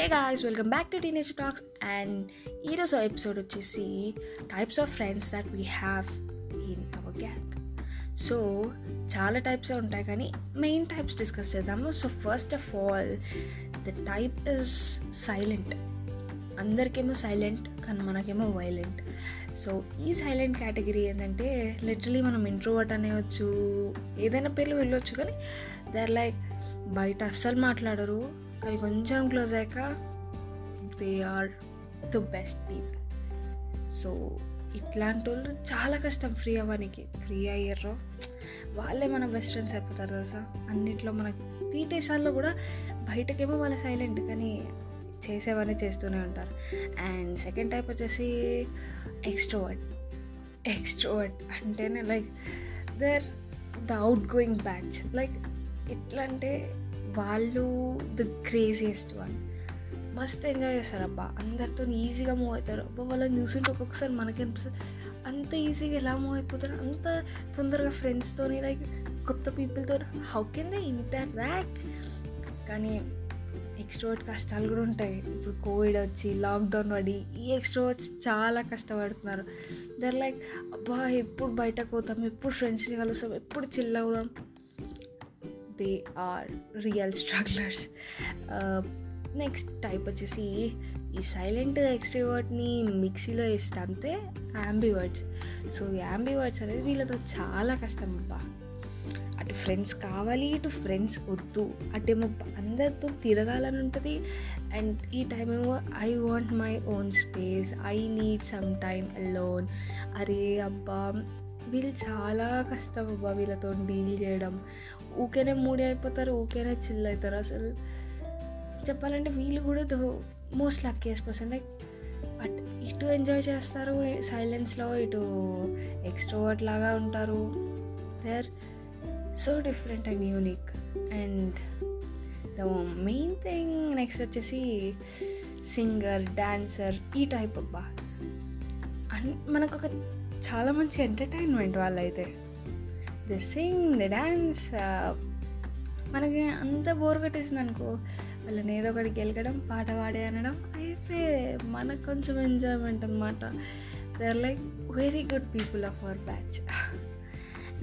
Hey guys welcome back to teenage talks and ఈరోజు episode వచ్చేసి types of friends that we have in our gang so చాలా types ఉంటాయి కానీ main types discuss చేద్దాము. So first of all the type is silent అందరికేమో silent కానీ మనకేమో violent so ఈ silent category ఏంటంటే లిటరలీ మనం ఇంట్రోవర్ట్ అనేవచ్చు ఏదైనా పేర్లు వెళ్ళొచ్చు కానీ దే ఆర్ లైక్ బయట అస్సలు మాట్లాడరు కానీ కొంచెం క్లోజ్ అయ్యాక they are the best people so ఇట్లాంటి వాళ్ళు చాలా కష్టం. ఫ్రీ అవ్వడానికి ఫ్రీ అయ్యారు వాళ్ళే మన బెస్ట్ ఫ్రెండ్స్ అయిపోతారు తెలుసా? అన్నిట్లో మన తీటేసాల్లో కూడా బయటకేమో వాళ్ళు సైలెంట్ కానీ చేసేవన్నీ చేస్తూనే ఉంటారు. అండ్ సెకండ్ టైప్ వచ్చేసి ఎక్స్ట్రోవర్ట్ ఎక్స్ట్రోవర్ట్ అంటేనే like there the outgoing batch like ఎట్లా అంటే వాళ్ళు ద క్రేజియస్ట్ వన్ మస్త్ ఎంజాయ్ చేస్తారు అబ్బా అందరితో ఈజీగా మూవ్ అవుతారు. అబ్బా వాళ్ళని చూసుంటే ఒక్కొక్కసారి మనకి అనిపిస్తుంది అంత ఈజీగా ఎలా మూవ్ అయిపోతారు? అంత తొందరగా ఫ్రెండ్స్తోని లైక్ కొత్త పీపుల్తో హౌ కెన్ దే ఇంటరాక్ట్ కానీ ఎక్స్ట్రోవర్ట్ కష్టాలు కూడా ఉంటాయి. ఇప్పుడు కోవిడ్ వచ్చి లాక్డౌన్ పడి ఈ ఎక్స్ట్రోవర్ట్స్ చాలా కష్టపడుతున్నారు. దర్ లైక్ అబ్బా ఎప్పుడు బయటకు పోతాం? ఎప్పుడు ఫ్రెండ్స్ని కలుస్తాం? ఎప్పుడు చిల్ అవుదాం? They are real strugglers next type వచ్చేసి ఈ సైలెంట్ ఎక్స్ట్రీవర్ట్ని మిక్సీలో వేస్తే అంతే యాంబివర్డ్స్ సో యాంబివర్డ్స్ అనేది వీళ్ళతో చాలా కష్టం అబ్బా. అటు ఫ్రెండ్స్ కావాలి ఇటు ఫ్రెండ్స్ వద్దు. అటేమో అందరితో తిరగాలని ఉంటుంది. అండ్ ఈ టైం ఏమో I want my own space I need some time alone అరే అబ్బా వీళ్ళు చాలా కష్టం అబ్బా వీళ్ళతో డీల్ చేయడం. ఊకేనే మూడి అయిపోతారు ఊకేనే చిల్ అవుతారు అసలు చెప్పాలంటే వీళ్ళు కూడా though most luckiest person like but ఇటు ఎంజాయ్ చేస్తారు సైలెన్స్లో ఇటు ఎక్స్ట్రోవర్ట్ లాగా ఉంటారు. They are so different and unique and the main thing next వచ్చేసి సింగర్ డాన్సర్ ఈ టైప్ అబ్బా. అన్ మనకు ఒక చాలా మంచి ఎంటర్టైన్మెంట్ వాళ్ళైతే. ది సింగ్ ది డ్యాన్స్ మనకి అంత బోర్ కొట్టేసింది అనుకో వాళ్ళని ఏదో ఒకటి గెలకడం పాట పాడే అనడం అయిపోయి మనకు కొంచెం ఎంజాయ్మెంట్ అనమాట they are like very good people of our batch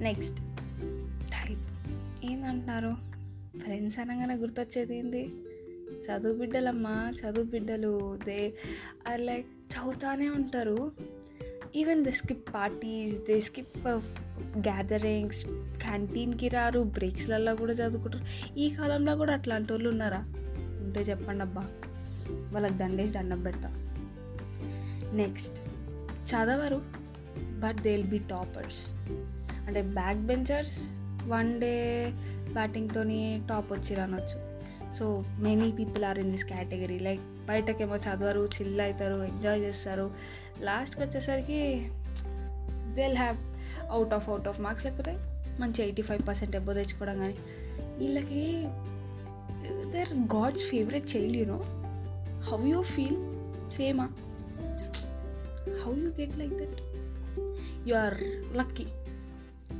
next type ఏందంటున్నారు? Friends అనగానే గుర్తొచ్చేది ఏంది? చదువు బిడ్డలమ్మా చదువు బిడ్డలు. దే ఆర్ లైక్ చదువుతానే ఉంటారు. Even the skip parties the skip gatherings క్యాంటీన్కి రారు బ్రేక్స్లలో కూడా చదువుకుంటారు. ఈ కాలంలో కూడా అట్లాంటి వాళ్ళు ఉన్నారా? ఉంటే చెప్పండి అబ్బా. వాళ్ళకి దండేసి దండం పెడతా. నెక్స్ట్ చదవరు but they will be toppers అంటే బ్యాక్ బెంచర్స్ వన్ డే బ్యాటింగ్తో టాప్ వచ్చిరు అనొచ్చు. So many people are in this category like బయటకేమో చదవరు చిల్ అవుతారు ఎంజాయ్ చేస్తారు. లాస్ట్కి వచ్చేసరికి they'll have out of out of marks లేకపోతే మంచి ఎయిటీ ఫైవ్ పర్సెంట్ ఎబ్బో తెచ్చుకోవడం కానీ వీళ్ళకి their god's favourite child you know how you feel సేమా how you get like that you are lucky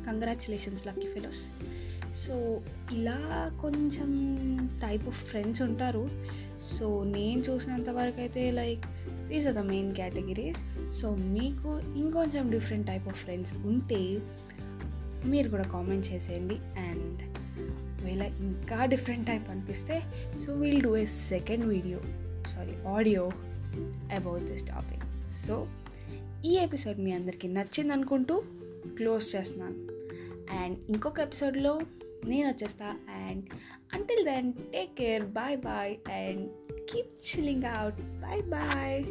congratulations lucky fellows so ఇలా కొంచెం type of friends ఉంటారు. So నేను చూసినంత వరకు అయితే like these are the main categories so మీకు ఇంకొంచెం different type of friends ఉంటే మీరు కూడా కామెంట్ చేసేయండి. అండ్ ఒకవేళ ఇంకా డిఫరెంట్ టైప్ అనిపిస్తే so we'll do a second video sorry audio about this topic so ఈ ఎపిసోడ్ మీ అందరికీ నచ్చింది అనుకుంటూ క్లోజ్ చేస్తున్నాను. అండ్ ఇంకొక ఎపిసోడ్లో నేను వచ్చేస్తా and until then take care bye bye and keep chilling out bye bye